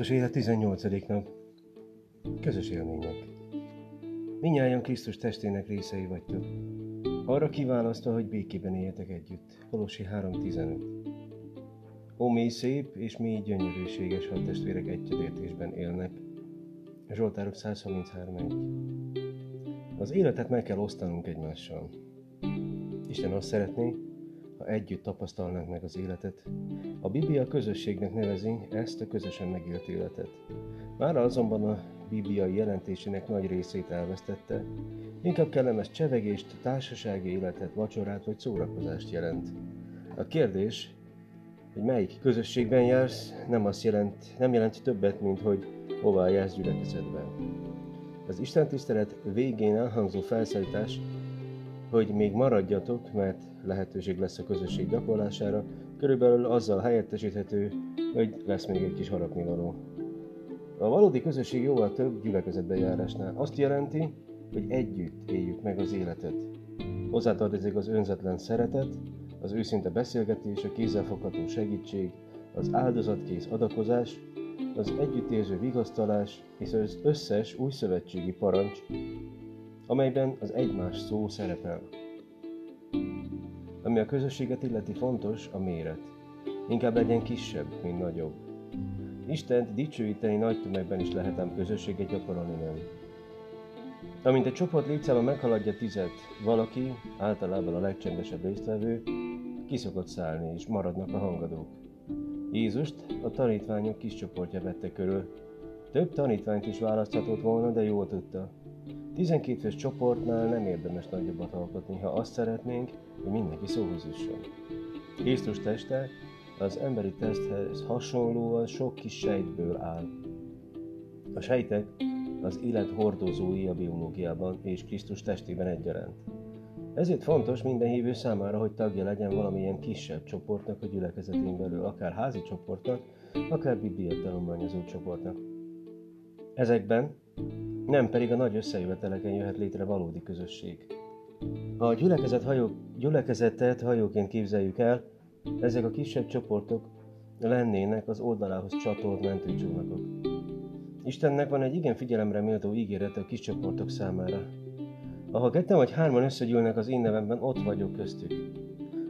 Csodálatos élet 18. nap. Közös élmények. Minnyáján Krisztus testének részei vagytok. Arra kiválasztva, hogy békében éljetek együtt. Kolosi 3.15 Ó, mély szép és mély gyönyörűséges, ha testvérek egyetértésben élnek. Zsoltárok 133.1 Az életet meg kell osztanunk egymással. Isten azt szeretné, ha együtt tapasztalnánk meg az életet. A Biblia közösségnek nevezi ezt a közösen megélt életet. Már azonban a bibliai jelentésének nagy részét elvesztette, inkább kellemes csevegést, társasági életet, vacsorát vagy szórakozást jelent. A kérdés, hogy melyik közösségben jársz, nem azt jelent, nem jelent többet, mint hogy hová jársz gyülekezetben. Az Isten tisztelet végén elhangzó felszállítás hogy még maradjatok, mert lehetőség lesz a közösség gyakorlására, körülbelül azzal helyettesíthető, hogy lesz még egy kis harapnivaló. A valódi közösség jóval több gyülekezetbejárásnál. Azt jelenti, hogy együtt éljük meg az életet. Hozzátartozik az önzetlen szeretet, az őszinte beszélgetés, a kézzelfogható segítség, az áldozatkész adakozás, az együttérző vigasztalás és az összes új szövetségi parancs, amelyben az egymás szó szerepel. Ami a közösséget illeti fontos, a méret. Inkább legyen kisebb, mint nagyobb. Istent dicsőíteni nagy tömegben is lehetem közösséget gyakorolni nem. Amint egy csoport létszáma meghaladja tizet, valaki, általában a legcsendesebb résztvevő, kiszokott szállni, és maradnak a hangadók. Jézust a tanítványok kis csoportja vette körül. Több tanítványt is választhatott volna, de jól tudta, 12 fős csoportnál nem érdemes nagyobbat alkotni, ha azt szeretnénk, hogy mindenki szóhoz jusson. Krisztus teste az emberi testhez hasonlóan sok kis sejtből áll. A sejtek az élet hordozói a biológiában és Krisztus testében egyaránt. Ezért fontos minden hívő számára, hogy tagja legyen valamilyen kisebb csoportnak a gyülekezetén belül, akár házi csoportnak, akár biblia tanulmányozó csoportnak. Ezekben nem pedig a nagy összejöveteleken jöhet létre valódi közösség. Ha a gyülekezet hajó, gyülekezetet hajóként képzeljük el, ezek a kisebb csoportok lennének az oldalához csatolt mentőcsónakok. Istennek van egy igen figyelemre méltó ígérete a kis csoportok számára. Ha ketten vagy hárman összegyűlnek az én nevemben, ott vagyok köztük.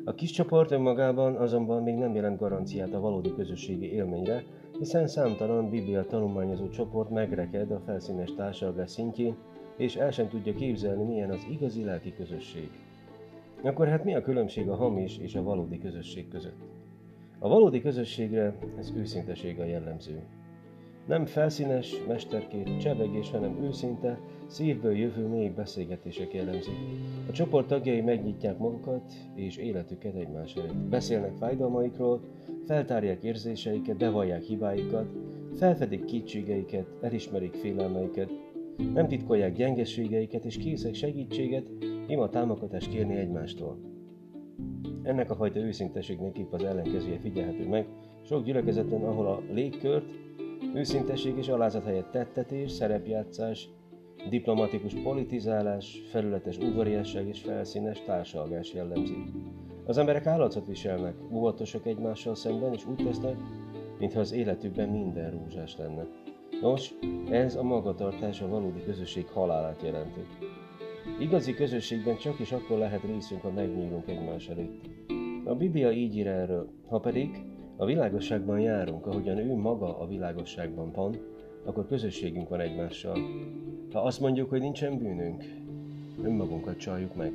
A kis csoport önmagában azonban még nem jelent garanciát a valódi közösségi élményre, hiszen számtalan biblia tanulmányozó csoport megreked a felszínes társadalás szintjén, és el sem tudja képzelni, milyen az igazi lelki közösség. Akkor hát mi a különbség a hamis és a valódi közösség között? A valódi közösségre ez őszinteség a jellemző. Nem felszínes, mesterkét, csevegés, hanem őszinte, szívből jövő mély beszélgetések jellemzik. A csoport tagjai megnyitják magukat és életüket egymás előtt. Beszélnek fájdalmaikról, feltárják érzéseiket, bevallják hibáikat, felfedik kétségeiket, elismerik félelmeiket, nem titkolják gyengeségeiket és készek segítséget, ima támogatást kérni egymástól. Ennek a fajta őszinteségnek épp az ellenkezője figyelhető meg, sok gyülekezeten, ahol a légkört, őszinteség és alázat helyett tettetés, szerepjátszás, diplomatikus politizálás, felületes udvariasság és felszínes társalgás jellemzi. Az emberek állatot viselnek, óvatosak egymással szemben, és úgy tesznek, mintha az életükben minden rózsás lenne. Nos, ez a magatartás a valódi közösség halálát jelenti. Igazi közösségben csak is akkor lehet részünk, ha megnyílunk egymás előtt. A Biblia így ír erről, ha pedig a világosságban járunk, ahogyan ő maga a világosságban van, akkor közösségünk van egymással. Ha azt mondjuk, hogy nincsen bűnünk, önmagunkat csaljuk meg.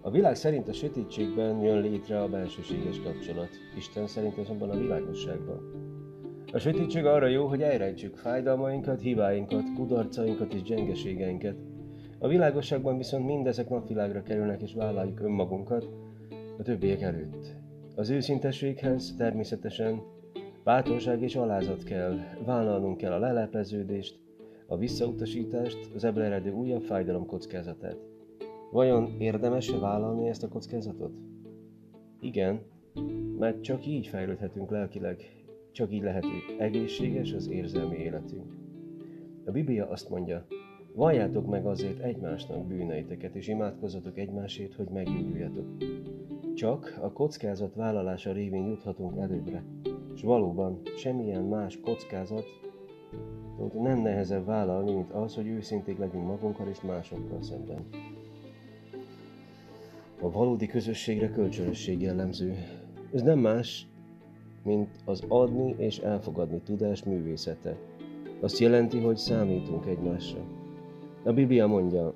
A világ szerint a sötétségben jön létre a bensőséges kapcsolat, Isten szerint azonban a világosságban. A sötétség arra jó, hogy elrejtsük fájdalmainkat, hibáinkat, kudarcainkat és gyengeségeinket. A világosságban viszont mindezek napvilágra kerülnek és vállaljuk önmagunkat a többiek előtt. Az őszintességhez természetesen bátorság és alázat kell, vállalnunk kell a lelepleződést, a visszautasítást, az ebből eredő újabb fájdalom kockázatát. Vajon érdemes vállalni ezt a kockázatot? Igen, mert csak így fejlődhetünk lelkileg, csak így lehet egészséges az érzelmi életünk. A Biblia azt mondja, valljátok meg azért egymásnak bűneiteket, és imádkozzatok egymásért, hogy meggyógyuljatok. Csak a kockázat vállalása révén juthatunk előbbre. És valóban semmilyen más kockázat nem nehezebb vállalni, mint az, hogy őszinték legyünk magunkkal és másokkal szemben. A valódi közösségre kölcsönösség jellemző. Ez nem más, mint az adni és elfogadni tudás művészete. Azt jelenti, hogy számítunk egymásra. A Biblia mondja,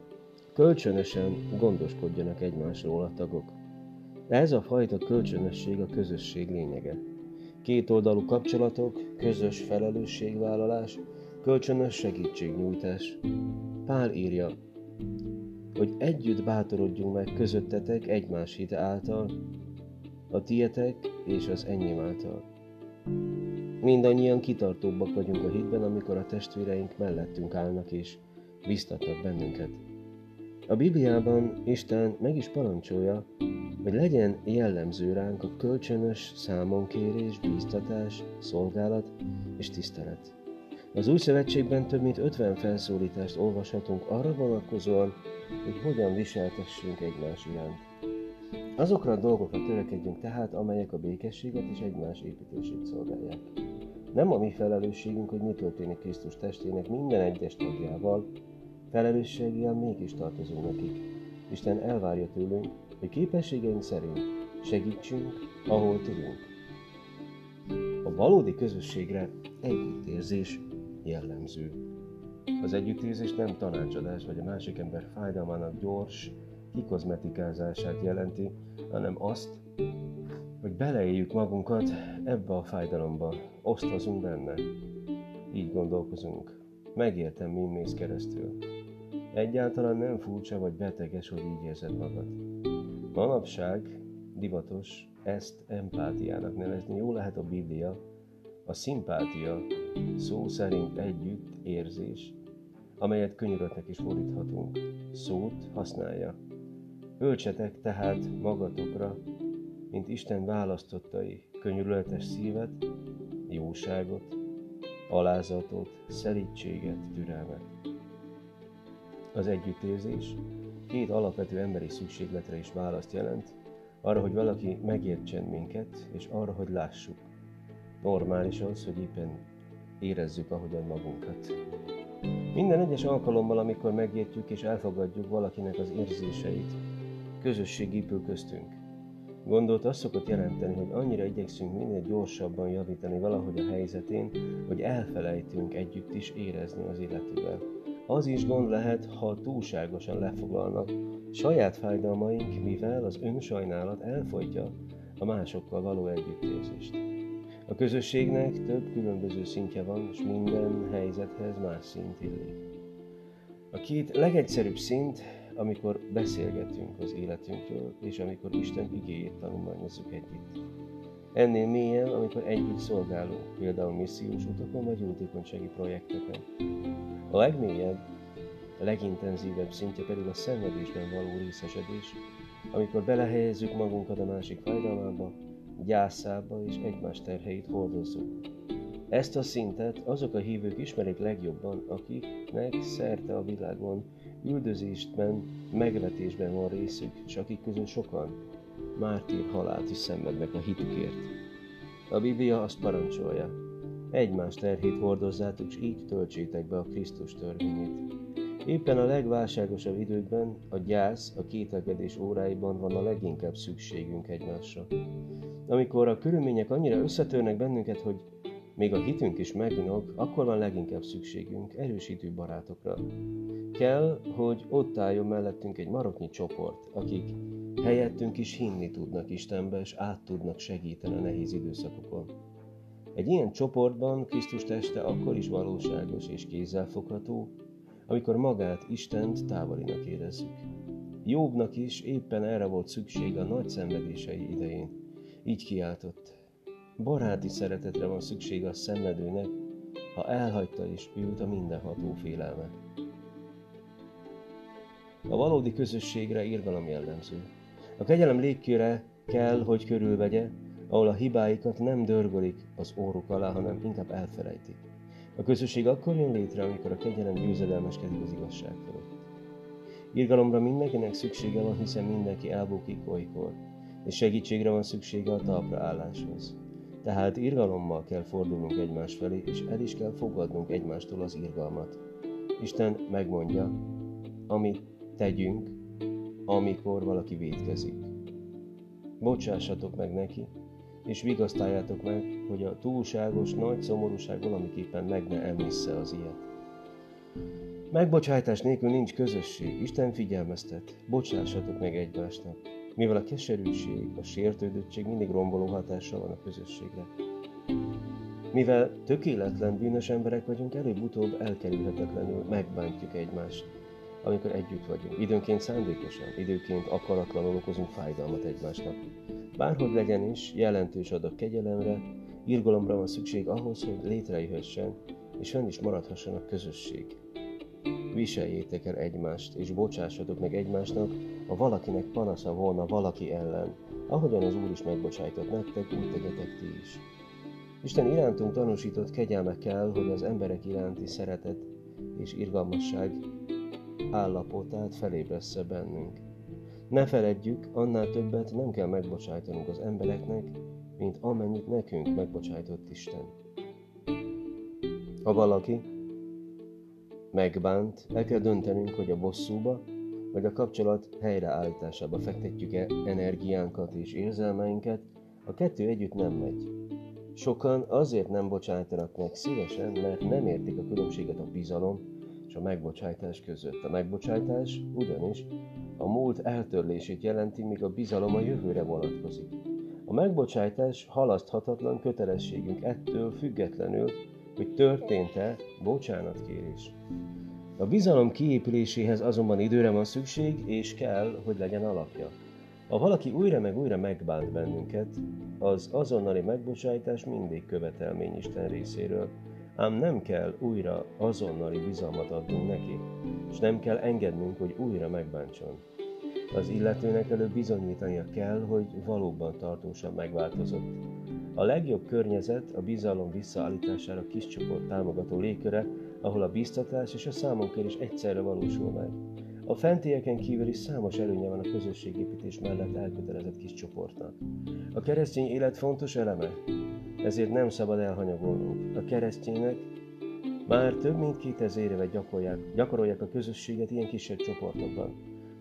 kölcsönösen gondoskodjanak egymásról a tagok. De ez a fajta kölcsönösség a közösség lényege. Kétoldalú kapcsolatok, közös felelősségvállalás, kölcsönös segítségnyújtás. Pál írja, hogy együtt bátorodjunk meg közöttetek egymás hite által, a tietek és az enyém által. Mindannyian kitartóbbak vagyunk a hitben, amikor a testvéreink mellettünk állnak és biztatnak bennünket. A Bibliában Isten meg is parancsolja, hogy legyen jellemző ránk a kölcsönös számonkérés, bíztatás, szolgálat és tisztelet. Az új szövetségben több mint 50 felszólítást olvashatunk arra vonatkozóan, hogy hogyan viseltessünk egymás iránt. Azokra a dolgokra törekedjünk tehát, amelyek a békességet és egymás építését szolgálják. Nem a mi felelősségünk, hogy mi történik Krisztus testének minden egyes tagjával, felelősséggel mégis tartozunk nekik. Isten elvárja tőlünk, hogy képességeink szerint segítsünk, ahol tudunk. A valódi közösségre együttérzés jellemző. Az együttérzés nem tanácsadás vagy a másik ember fájdalmának gyors kikozmetikázását jelenti, hanem azt, hogy beleéljük magunkat ebbe a fájdalomba, osztozunk benne. Így gondolkozunk. Megértem, mi mész keresztül. Egyáltalán nem furcsa vagy beteges, hogy így érzed magad. Manapság divatos ezt empátiának nevezni. Jó lehet a Biblia, a szimpátia szó szerint együtt érzés, amelyet könyöröknek is fordíthatunk. Szót használja. Öltsetek tehát magatokra, mint Isten választottai, könyörületes szívet, jóságot, alázatot, szelítséget, türelmet. Az együttérzés két alapvető emberi szükségletre is választ jelent, arra, hogy valaki megértsen minket, és arra, hogy lássuk. Normális az, hogy éppen érezzük ahogyan magunkat. Minden egyes alkalommal, amikor megértjük és elfogadjuk valakinek az érzéseit, közösség épül köztünk. Gondolt azt szokott jelenteni, hogy annyira igyekszünk minél gyorsabban javítani valahogy a helyzetén, hogy elfelejtünk együtt is érezni az életével. Az is gond lehet, ha túlságosan lefoglalnak saját fájdalmaink, mivel az önsajnálat elfolytja a másokkal való együttérzést. A közösségnek több különböző szintje van, és minden helyzethez más szint illik. A két legegyszerűbb szint, amikor beszélgetünk az életünkről, és amikor Isten igéjét tanulmányozzuk együtt. Ennél mélyen, amikor együtt szolgálunk, például missziós utakon vagy jótékonysági projekteken. A legmélyebb, a legintenzívebb szintje pedig a szenvedésben való részesedés, amikor belehelyezzük magunkat a másik fájdalmába, gyászába és egymás terheit hordozzuk. Ezt a szintet azok a hívők ismerik legjobban, akiknek szerte a világon üldözésben, megvetésben van részük, és akik közül sokan mártír halált is szenvednek a hitükért. A Biblia azt parancsolja, egymás terhét hordozzátok, és így töltsétek be a Krisztus törvényét. Éppen a legválságosabb időkben, a gyász, a kételkedés óráiban van a leginkább szükségünk egymásra. Amikor a körülmények annyira összetörnek bennünket, hogy még a hitünk is meginog, akkor van leginkább szükségünk erősítő barátokra. Kell, hogy ott álljon mellettünk egy maroknyi csoport, akik helyettünk is hinni tudnak Istenbe, és át tudnak segíteni a nehéz időszakokon. Egy ilyen csoportban Krisztus teste akkor is valóságos és kézzelfogható, amikor magát Istent távolinak érezzük. Jobbnak is éppen erre volt szükség a nagy szenvedései idején. Így kiáltott, baráti szeretetre van szüksége a szenvedőnek, ha elhagyta is őt a mindenható félelme. A valódi közösségre irgalom jellemző. A kegyelem légköre kell, hogy körülvegye, ahol a hibáikat nem dörgölik az óruk alá, hanem inkább elfelejtik. A közösség akkor jön létre, amikor a kegyelem győzedelmeskedik az igazság fölött. Irgalomra mindenkinek szüksége van, hiszen mindenki elbukik olykor, és segítségre van szüksége a talpra álláshoz. Tehát irgalommal kell fordulnunk egymás felé, és el is kell fogadnunk egymástól az irgalmat. Isten megmondja, amit tegyünk, amikor valaki védkezik. Bocsássatok meg neki, és vigasztaljátok meg, hogy a túlságos nagy szomorúság valamiképpen meg ne emészze az ilyet. Megbocsájtás nélkül nincs közösség. Isten figyelmeztet. Bocsássatok meg egymásnak. Mivel a keserűség, a sértődöttség mindig romboló hatással van a közösségre. Mivel tökéletlen bűnös emberek vagyunk, előbb-utóbb elkerülhetetlenül megbántjuk egymást, amikor együtt vagyunk. Időnként szándékosan, időként akaratlanul okozunk fájdalmat egymásnak. Bárhogy legyen is, jelentős adag kegyelemre, irgalomra van szükség ahhoz, hogy létrejöhessen és fenn is maradhasson a közösség. Viseljétek el egymást, és bocsássatok meg egymásnak, ha valakinek panasza volna valaki ellen, ahogyan az Úr is megbocsájtott nektek, úgy tegyetek ti is. Isten irántunk tanúsított kegyelme kell, hogy az emberek iránti szeretet és irgalmasság állapotát felébressze bennünk. Ne feledjük, annál többet nem kell megbocsájtanunk az embereknek, mint amennyit nekünk megbocsájtott Isten. Ha valaki megbánt, el kell döntenünk, hogy a bosszúba vagy a kapcsolat helyreállításába fektetjük-e energiánkat és érzelmeinket, a kettő együtt nem megy. Sokan azért nem bocsájtanak meg szívesen, mert nem értik a különbséget a bizalom és a megbocsájtás között. A megbocsájtás ugyanis a múlt eltörlését jelenti, míg a bizalom a jövőre vonatkozik. A megbocsájtás halaszthatatlan kötelességünk ettől függetlenül, hogy történt-e bocsánatkérés. A bizalom kiépüléséhez azonban időre van szükség, és kell, hogy legyen alapja. Ha valaki újra meg újra megbánt bennünket, az azonnali megbocsájtás mindig követelmény Isten részéről, ám nem kell újra azonnali bizalmat adnunk neki, és nem kell engednünk, hogy újra megbántson. Az illetőnek előbb bizonyítania kell, hogy valóban tartósan megváltozott. A legjobb környezet a bizalom visszaállítására kis csoport támogató légköre, ahol a biztatás és a számonkérés egyszerre valósul meg. A fentieken kívül is számos előnye van a közösségépítés mellett elkötelezett kis csoportnak. A keresztény élet fontos eleme, ezért nem szabad elhanyagolnunk. A keresztények már több mint 2000 éve gyakorolják, gyakorolják a közösséget ilyen kisebb csoportokban.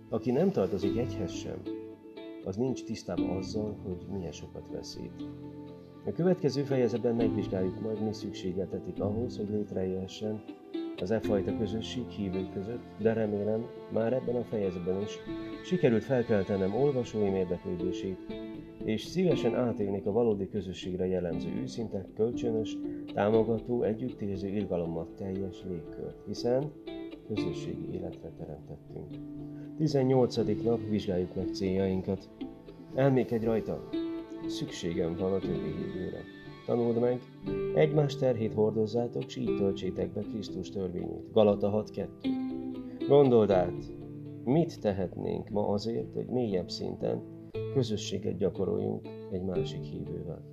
Aki nem tartozik egyhez sem, az nincs tisztában azzal, hogy milyen sokat veszít. A következő fejezetben megvizsgáljuk majd, mi szükségeltetik ahhoz, hogy létrejöhessen az e fajta közösség hívők között, de remélem már ebben a fejezetben is sikerült felkeltenem olvasóim érdeklődését, és szívesen átélnék a valódi közösségre jellemző őszinte, kölcsönös, támogató, együttérző irgalommal teljes légkört, hiszen közösségi életre teremtettünk. 18. nap vizsgáljuk meg céljainkat. Elmékedj rajta! Szükségem van a többi hívőre. Tanuld meg, egymás terhét hordozzátok, s így töltsétek be Krisztus törvényét. Galata 6.2 Gondold át, mit tehetnénk ma azért, hogy mélyebb szinten közösséget gyakoroljunk egy másik hívővel.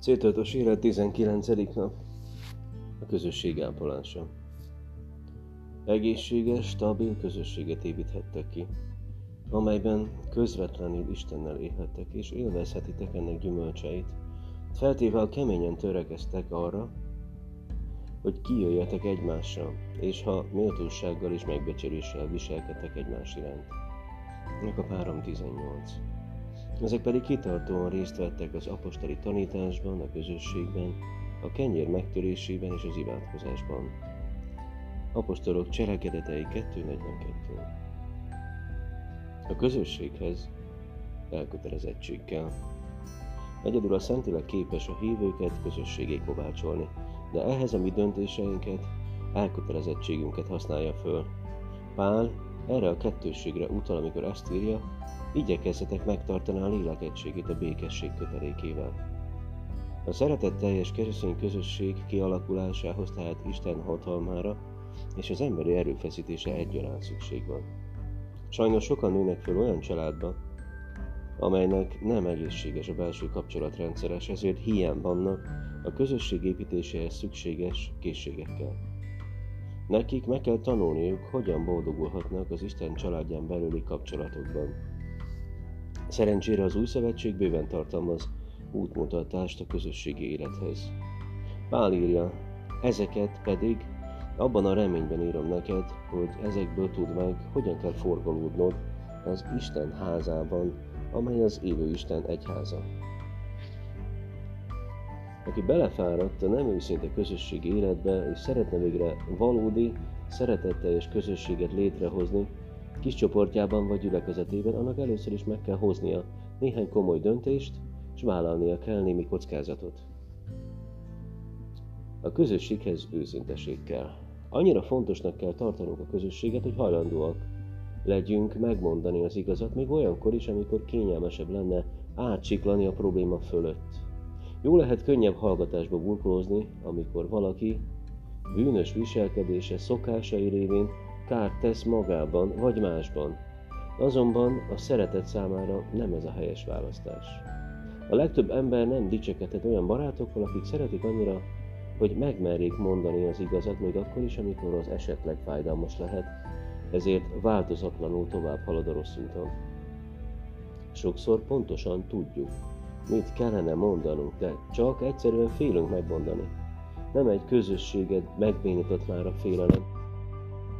Céltudatos élet 19. nap. A közösség ápolása. Egészséges, stabil közösséget építhettek ki, amelyben közvetlenül Istennel élhettek és élvezhetitek ennek gyümölcseit, feltéve keményen törekeztek arra, hogy kijöjjetek egymásra, és ha méltósággal és megbecsüléssel viselkedtek egymás iránt. Jakab 3.18 ezek pedig kitartóan részt vettek az apostoli tanításban, a közösségben, a kenyér megtörésében és az imádkozásban. Apostolok cselekedetei 2.42 A közösséghez elkötelezettség kell. Egyedül a Szentlélek képes a hívőket közösségé kovácsolni, de ehhez a mi döntéseinket, elkötelezettségünket használja föl. Pál erre a kettősségre utal, amikor ezt írja, igyekezzetek megtartani a lélek egységét a békesség kötelékével. A szeretetteljes keresztény közösség kialakulásához tehát Isten hatalmára és az emberi erőfeszítése egyaránt szükség van. Sajnos sokan nőnek fel olyan családba, amelynek nem egészséges a belső kapcsolatrendszeres, ezért hiány vannak a közösség építéséhez szükséges készségekkel. Nekik meg kell tanulniuk, hogyan boldogulhatnak az Isten családján belüli kapcsolatokban. Szerencsére az új szövetség bőven tartalmaz útmutatást a közösségi élethez. Pál írja, ezeket pedig abban a reményben írom neked, hogy ezekből tudd meg, hogyan kell forgolódnod az Isten házában, amely az élő Isten egyháza. Aki belefáradt a nem őszinte közösségi életbe, és szeretne végre valódi, szeretetteljes közösséget létrehozni, kis csoportjában vagy gyülekezetében, annak először is meg kell hoznia néhány komoly döntést, és vállalnia kell némi kockázatot. A közösséghez őszinteség kell. Annyira fontosnak kell tartanunk a közösséget, hogy hajlandóak legyünk megmondani az igazat, még olyankor is, amikor kényelmesebb lenne átsiklani a probléma fölött. Jó lehet könnyebb hallgatásba burkolózni, amikor valaki bűnös viselkedése, szokásai révén kárt tesz magában vagy másban. Azonban a szeretet számára nem ez a helyes választás. A legtöbb ember nem dicsekedhet olyan barátokkal, akik szeretik annyira, hogy megmerjék mondani az igazat, még akkor is, amikor az esetleg fájdalmas lehet, ezért változatlanul tovább halad a rossz úton. Sokszor pontosan tudjuk, mit kellene mondanunk, de csak egyszerűen félünk megmondani. Nem egy közösséget megbénított már a félelem.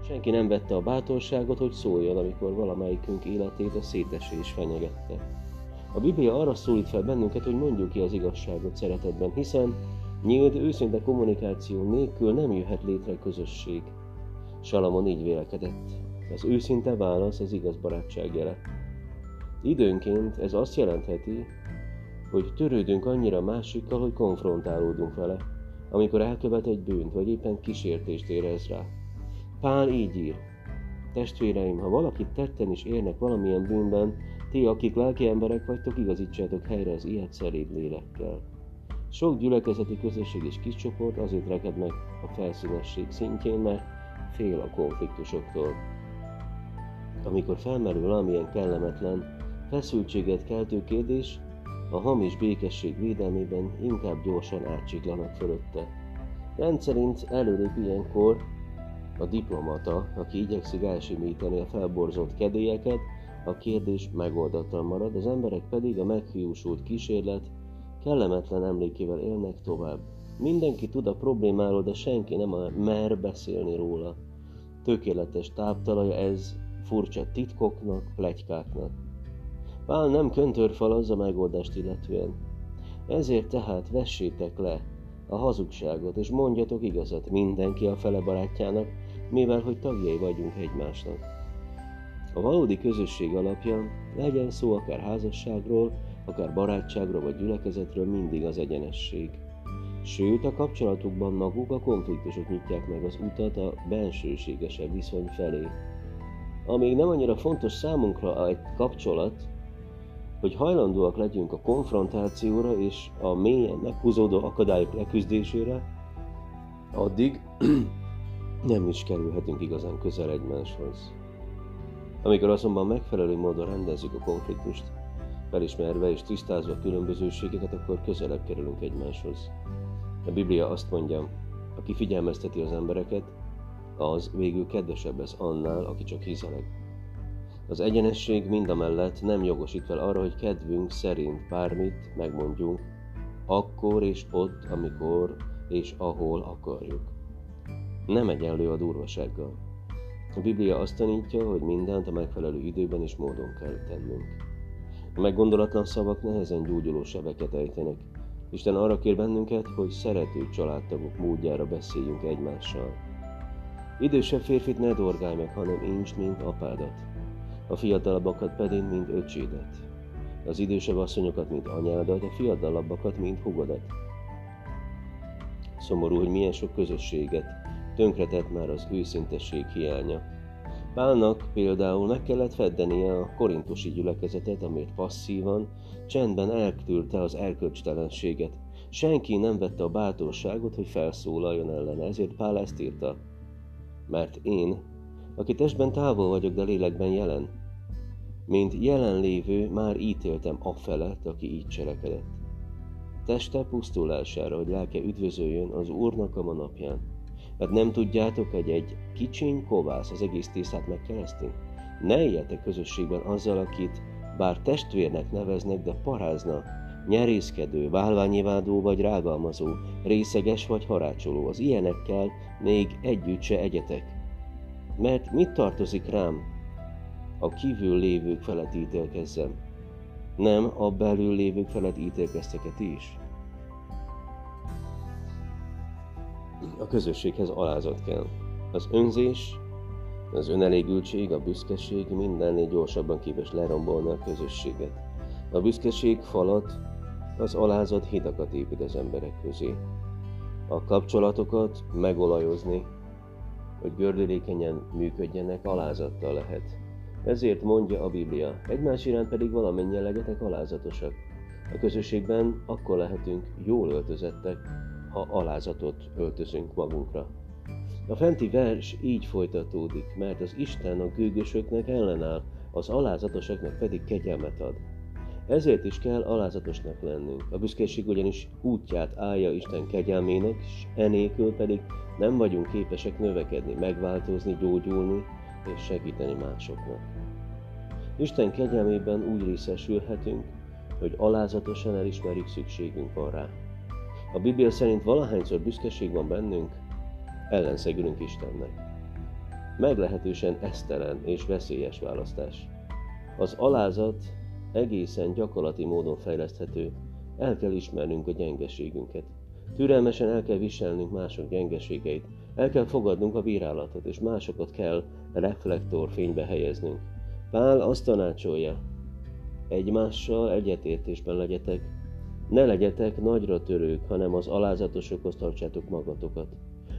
Senki nem vette a bátorságot, hogy szóljon, amikor valamelyikünk életét a szétesés fenyegette. A Biblia arra szólít fel bennünket, hogy mondjuk ki az igazságot szeretetben, hiszen nyílt, őszinte kommunikáció nélkül nem jöhet létre közösség. Salamon így vélekedett. Az őszinte válasz az igaz barátság jele. Időnként ez azt jelentheti, hogy törődünk annyira másikkal, hogy konfrontálódunk vele, amikor elkövet egy bűnt, vagy éppen kísértést érez rá. Pál így ír, Testvéreim, ha valakit tetten is érnek valamilyen bűnben, ti, akik lelki emberek vagytok, igazítsátok helyre az ilyet szeréd lélekkel. Sok gyülekezeti közösség és kis csoport azért reked meg a felszínesség szintjén, mert fél a konfliktusoktól. Amikor felmerül valamilyen kellemetlen, feszültséget keltő kérdés, a hamis békesség védelmében inkább gyorsan átsiklanak fölötte. Rendszerint előrébb ilyenkor a diplomata, aki igyekszik elsimítani a felborzott kedélyeket, a kérdés megoldatlan marad, az emberek pedig a meghiúsult kísérlet kellemetlen emlékével élnek tovább. Mindenki tud a problémáról, de senki nem mer beszélni róla. Tökéletes táptalaja ez furcsa titkoknak, plegykáknak. Pál nem köntörfalaz a megoldást illetően. Ezért tehát vessétek le a hazugságot, és mondjatok igazat mindenki a fele barátjának, mivel hogy tagjai vagyunk egymásnak. A valódi közösség alapja, legyen szó akár házasságról, akár barátságról vagy gyülekezetről, mindig az egyenesség. Sőt, a kapcsolatukban maguk a konfliktusok nyitják meg az utat a bensőségesebb viszony felé. Amíg nem annyira fontos számunkra egy kapcsolat, hogy hajlandóak legyünk a konfrontációra és a mélyen meghúzódó akadályok leküzdésére, addig nem is kerülhetünk igazán közel egymáshoz. Amikor azonban megfelelő módon rendezzük a konfliktust, felismerve és tisztázva a különbözőségeket, akkor közelebb kerülünk egymáshoz. A Biblia azt mondja, aki figyelmezteti az embereket, az végül kedvesebb lesz annál, aki csak hizeleg. Az egyenesség mindamellett nem jogosít fel arra, hogy kedvünk szerint bármit megmondjunk, akkor és ott, amikor és ahol akarjuk. Nem egyenlő a durvasággal. A Biblia azt tanítja, hogy mindent a megfelelő időben és módon kell tennünk. A meggondolatlan szavak nehezen gyógyuló sebeket ejtenek. Isten arra kér bennünket, hogy szerető családtagok módjára beszéljünk egymással. Idősebb férfit ne dorgálj meg, hanem incs, mint apádat. A fiatalabbakat pedig, mint öcsédet. Az idősebb asszonyokat, mint anyádat, a fiatalabbakat, mint hugodat. Szomorú, hogy milyen sok közösséget tönkretett már az őszintesség hiánya. Pálnak például meg kellett feddenie a korintusi gyülekezetet, amért passzívan, csendben eltűrte az erkölcstelenséget. Senki nem vette a bátorságot, hogy felszólaljon ellene, ezért Pál ezt írta. Mert én, aki testben távol vagyok, de lélekben jelen, mint jelenlévő már ítéltem a felett, aki így cselekedett. Teste pusztulására, hogy lelke üdvözöljön az Úrnak a manapján. Mert nem tudjátok, hogy egy kicsiny kovász az egész tésztát megkereszti? Ne éljetek közösségben azzal, akit bár testvérnek neveznek, de parázna, nyerészkedő, válványivádó vagy rágalmazó, részeges vagy harácsoló. Az ilyenekkel még együtt se egyetek. Mert mit tartozik rám, a kívül lévők felett ítélkezzem? Nem a belül lévők felett ítélkezteket is? A közösséghez alázat kell. Az önzés, az önelégültség, a büszkeség mindennél gyorsabban képes lerombolni a közösséget. A büszkeség falat, az alázat hidakat épít az emberek közé. A kapcsolatokat megolajozni, hogy gördülékenyen működjenek, alázattal lehet. Ezért mondja a Biblia, egymás iránt pedig valamennyien legyetek alázatosak. A közösségben akkor lehetünk jól öltözettek, ha alázatot öltözünk magunkra. A fenti vers így folytatódik, mert az Isten a gőgösöknek ellenáll, az alázatosaknak pedig kegyelmet ad. Ezért is kell alázatosnak lennünk. A büszkeség ugyanis útját állja Isten kegyelmének, és enélkül pedig nem vagyunk képesek növekedni, megváltozni, gyógyulni és segíteni másoknak. Isten kegyelmében úgy részesülhetünk, hogy alázatosan elismerjük szükségünk van rá. A Biblia szerint valahányszor büszkeség van bennünk, ellenszegülünk Istennek. Meglehetősen esztelen és veszélyes választás. Az alázat egészen gyakorlati módon fejleszthető. El kell ismernünk a gyengeségünket. Türelmesen el kell viselnünk mások gyengeségeit. El kell fogadnunk a bírálatot, és másokat kell reflektorfénybe helyeznünk. Pál azt tanácsolja, egymással egyetértésben legyetek, ne legyetek nagyra törők, hanem az alázatosokhoz tartsátok magatokat.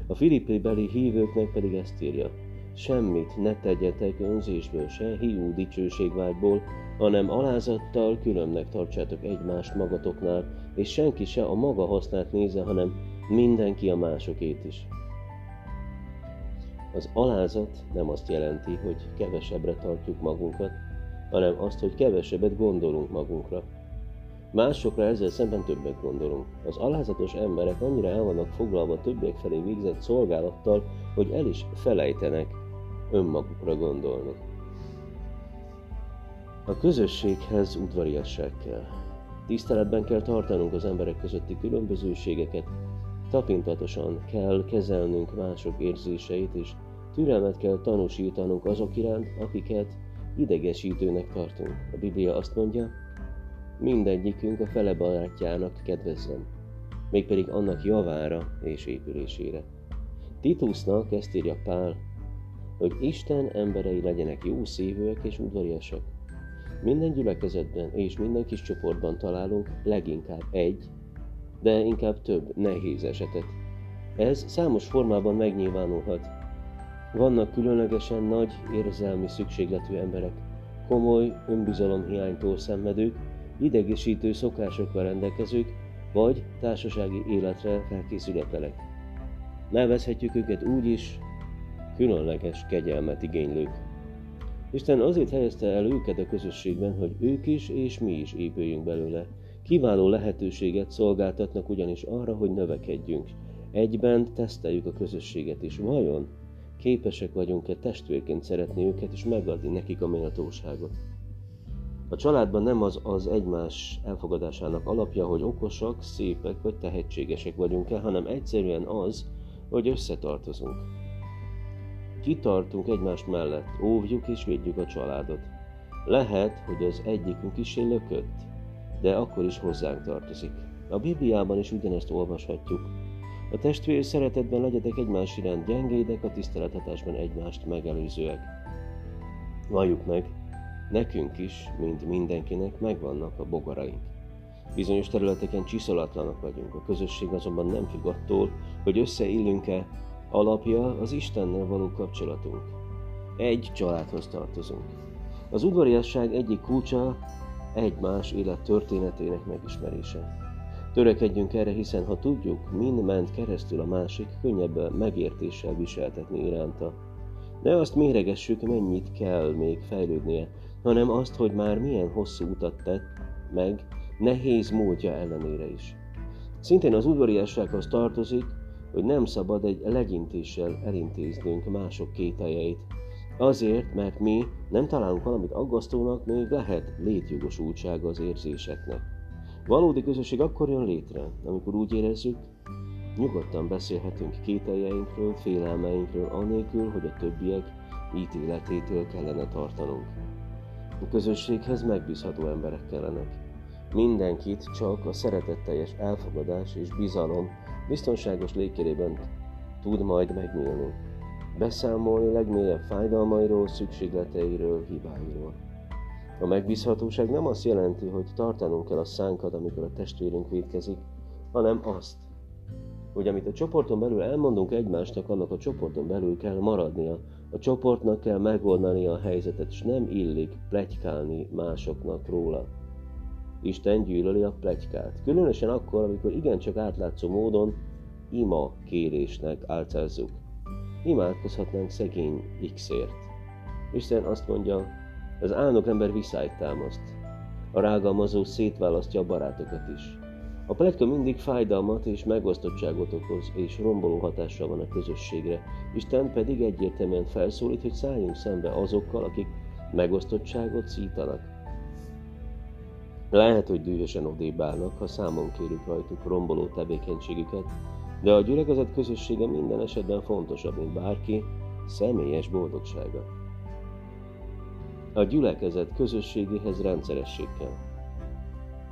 A filippi beli hívőknek pedig ezt írja, semmit ne tegyetek önzésből, se hiú dicsőségvágyból, hanem alázattal különnek tartsátok egymást magatoknál, és senki se a maga hasznát nézze, hanem mindenki a másokét is. Az alázat nem azt jelenti, hogy kevesebbre tartjuk magunkat, hanem azt, hogy kevesebbet gondolunk magunkra. Másokra ezzel szemben többet gondolunk. Az alázatos emberek annyira el vannak foglalva többiek felé végzett szolgálattal, hogy el is felejtenek önmagukra gondolni. A közösséghez udvariasság kell. Tiszteletben kell tartanunk az emberek közötti különbözőségeket, tapintatosan kell kezelnünk mások érzéseit, és türelmet kell tanúsítanunk azok iránt, akiket idegesítőnek tartunk. A Biblia azt mondja, mindegyikünk a fele barátjának kedvezzen, mégpedig annak javára és épülésére. Titusnak ezt írja Pál, hogy Isten emberei legyenek jó szívűek és udvariasak. Minden gyülekezetben és minden kis csoportban találunk leginkább egy, de inkább több nehéz esetet. Ez számos formában megnyilvánulhat. Vannak különlegesen nagy érzelmi szükségletű emberek, komoly önbizalomhiánytól szenvedők, idegesítő szokásokkal rendelkezők, vagy társasági életre felkészületelek. Nevezhetjük őket úgy is, különleges kegyelmet igénylők. Isten azért helyezte el őket a közösségben, hogy ők is és mi is épüljünk belőle. Kiváló lehetőséget szolgáltatnak ugyanis arra, hogy növekedjünk. Egyben teszteljük a közösséget is. Vajon képesek vagyunk-e testvérként szeretni őket és megadni nekik a méltóságot? A családban nem az az egymás elfogadásának alapja, hogy okosak, szépek vagy tehetségesek vagyunk-e, hanem egyszerűen az, hogy összetartozunk. Kitartunk egymás mellett, óvjuk és védjük a családot. Lehet, hogy az egyikünk is lökött, de akkor is hozzánk tartozik. A Bibliában is ugyanezt olvashatjuk. A testvér szeretetben legyetek egymás iránt gyengédek, a tisztelethatásban egymást megelőzőek. Valljuk meg, nekünk is, mint mindenkinek megvannak a bogaraink. Bizonyos területeken csiszolatlanak vagyunk, a közösség azonban nem függ attól, hogy összeillünk-e Alapja az Istennel való kapcsolatunk. Egy családhoz tartozunk. Az udvariasság egyik kulcsa egymás élet történetének megismerése. Törekedjünk erre, hiszen ha tudjuk, min ment keresztül a másik, könnyebb megértéssel viseltetni iránta. Ne azt méregessük, mennyit kell még fejlődnie, hanem azt, hogy már milyen hosszú utat tett meg, nehéz múltja ellenére is. Szintén az udvariassághoz tartozik, hogy nem szabad egy legintéssel elintéznünk mások kételjeit. Azért, mert mi nem találunk valamit aggasztónak, még lehet létjogosultsága az érzéseknek. Valódi közösség akkor jön létre, amikor úgy érezzük, nyugodtan beszélhetünk kételjeinkről, félelmeinkről, anélkül, hogy a többiek ítéletétől kellene tartanunk. A közösséghez megbízható emberek kellenek. Mindenkit csak a szeretetteljes elfogadás és bizalom biztonságos légkérében tud majd megnyílni. Beszámolni legmélyebb fájdalmairól, szükségleteiről, hibáiról. A megbízhatóság nem azt jelenti, hogy tartanunk kell a szánkat, amikor a testvérünk védkezik, hanem azt, hogy amit a csoporton belül elmondunk egymásnak, annak a csoporton belül kell maradnia. A csoportnak kell megoldani a helyzetet, és nem illik plegykálni másoknak róla. Isten gyűlöli a plegykát, különösen akkor, amikor igencsak átlátszó módon ima kérésnek álcázzuk. Imádkozhatnánk szegény X-ért. Isten azt mondja, az álnok ember viszályt támaszt. A rágalmazó szétválasztja a barátokat is. A pletyka mindig fájdalmat és megosztottságot okoz, és romboló hatással van a közösségre. Isten pedig egyértelműen felszólít, hogy szálljunk szembe azokkal, akik megosztottságot szítanak. Lehet, hogy dühösen odébb állnak, ha számon kérjük rajtuk romboló tevékenységüket, de a gyülekezet közössége minden esetben fontosabb, mint bárki személyes boldogsága. A gyülekezet közösségéhez rendszeresség kell.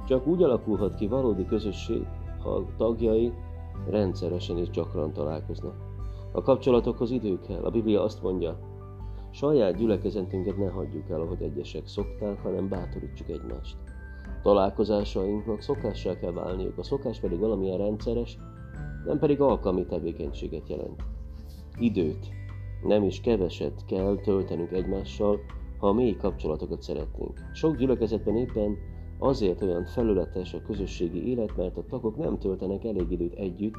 Csak úgy alakulhat ki valódi közösség, ha a tagjai rendszeresen és gyakran találkoznak. A kapcsolatokhoz idő kell. A Biblia azt mondja, saját gyülekezetünket ne hagyjuk el, ahogy egyesek szokták, hanem bátorítsuk egymást. Találkozásainknak szokássá kell válniuk, a szokás pedig valamilyen rendszeres, nem pedig alkalmi tevékenységet jelent. Időt, nem is keveset kell töltenünk egymással, ha mély kapcsolatokat szeretnénk. Sok gyülekezetben éppen azért olyan felületes a közösségi élet, mert a tagok nem töltenek elég időt együtt,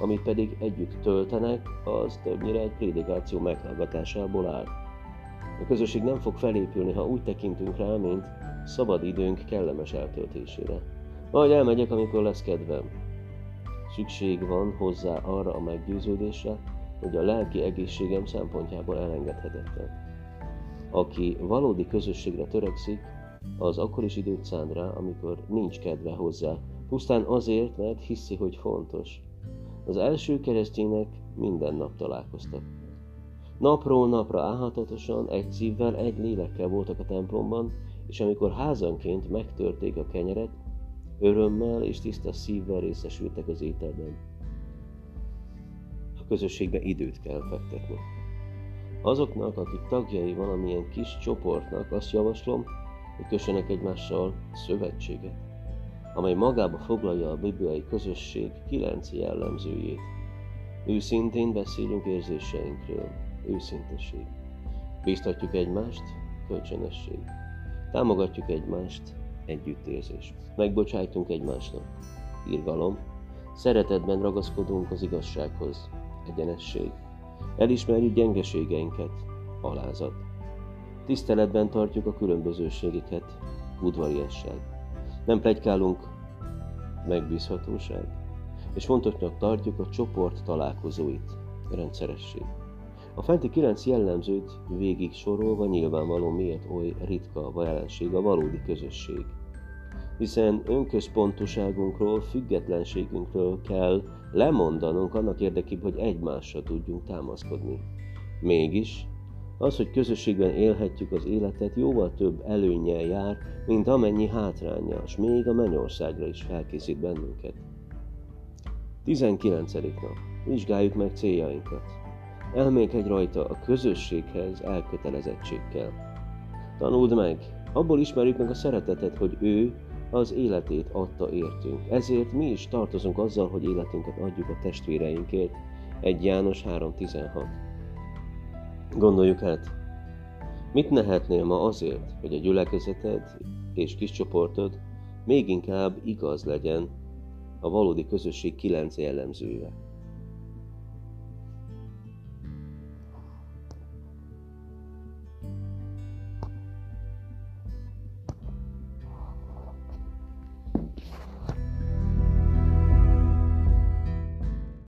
amit pedig együtt töltenek, az többnyire egy prédikáció meghallgatásából áll. A közösség nem fog felépülni, ha úgy tekintünk rá, mint szabad időnk kellemes eltöltésére. Majd elmegyek, amikor lesz kedvem. Szükség van hozzá arra a meggyőződésre, hogy a lelki egészségem szempontjából elengedhetetlen. Aki valódi közösségre törekszik, az akkor is időt szán rá, amikor nincs kedve hozzá, pusztán azért, mert hiszi, hogy fontos. Az első keresztények minden nap találkoztak. Napról napra álhatatosan, egy szívvel, egy lélekkel voltak a templomban, és amikor házanként megtörték a kenyeret, örömmel és tiszta szívvel részesültek az ételben. A közösségbe időt kell fektetni. Azoknak, akik tagjai valamilyen kis csoportnak azt javaslom, hogy kössenek egymással szövetséget, amely magába foglalja a bibliai közösség kilenc jellemzőjét. Őszintén beszélünk érzéseinkről, őszintesség. Bíztatjuk egymást, kölcsönösség. Támogatjuk egymást, együttérzés. Megbocsájtunk egymásnak, irgalom. Szeretetben ragaszkodunk az igazsághoz, egyenesség. Elismerjük gyengeségeinket, alázat. Tiszteletben tartjuk a különbözőségeket, udvariasság. Nem plegykálunk, megbízhatóság. És fontosnak tartjuk a csoport találkozóit, rendszeresség. A fenti kilenc jellemzőt végig sorolva nyilvánvaló miért oly ritka a jelenség a valódi közösség. Hiszen önközpontoságunkról, függetlenségünkről kell lemondanunk annak érdekében, hogy egymásra tudjunk támaszkodni. Mégis az, hogy közösségben élhetjük az életet, jóval több előnyel jár, mint amennyi hátránya, és még a mennyországra is felkészít bennünket. 19. nap. Vizsgáljuk meg céljainkat. Elmélkedj rajta a közösséghez elkötelezettséggel. Tanuld meg, abból ismerjük meg a szeretetet, hogy ő az életét adta értünk. Ezért mi is tartozunk azzal, hogy életünket adjuk a testvéreinkért. 1 János 3.16 Gondoljuk át, mit nehetnél ma azért, hogy a gyülekezeted és kis csoportod még inkább igaz legyen a valódi közösség kilenc jellemzője.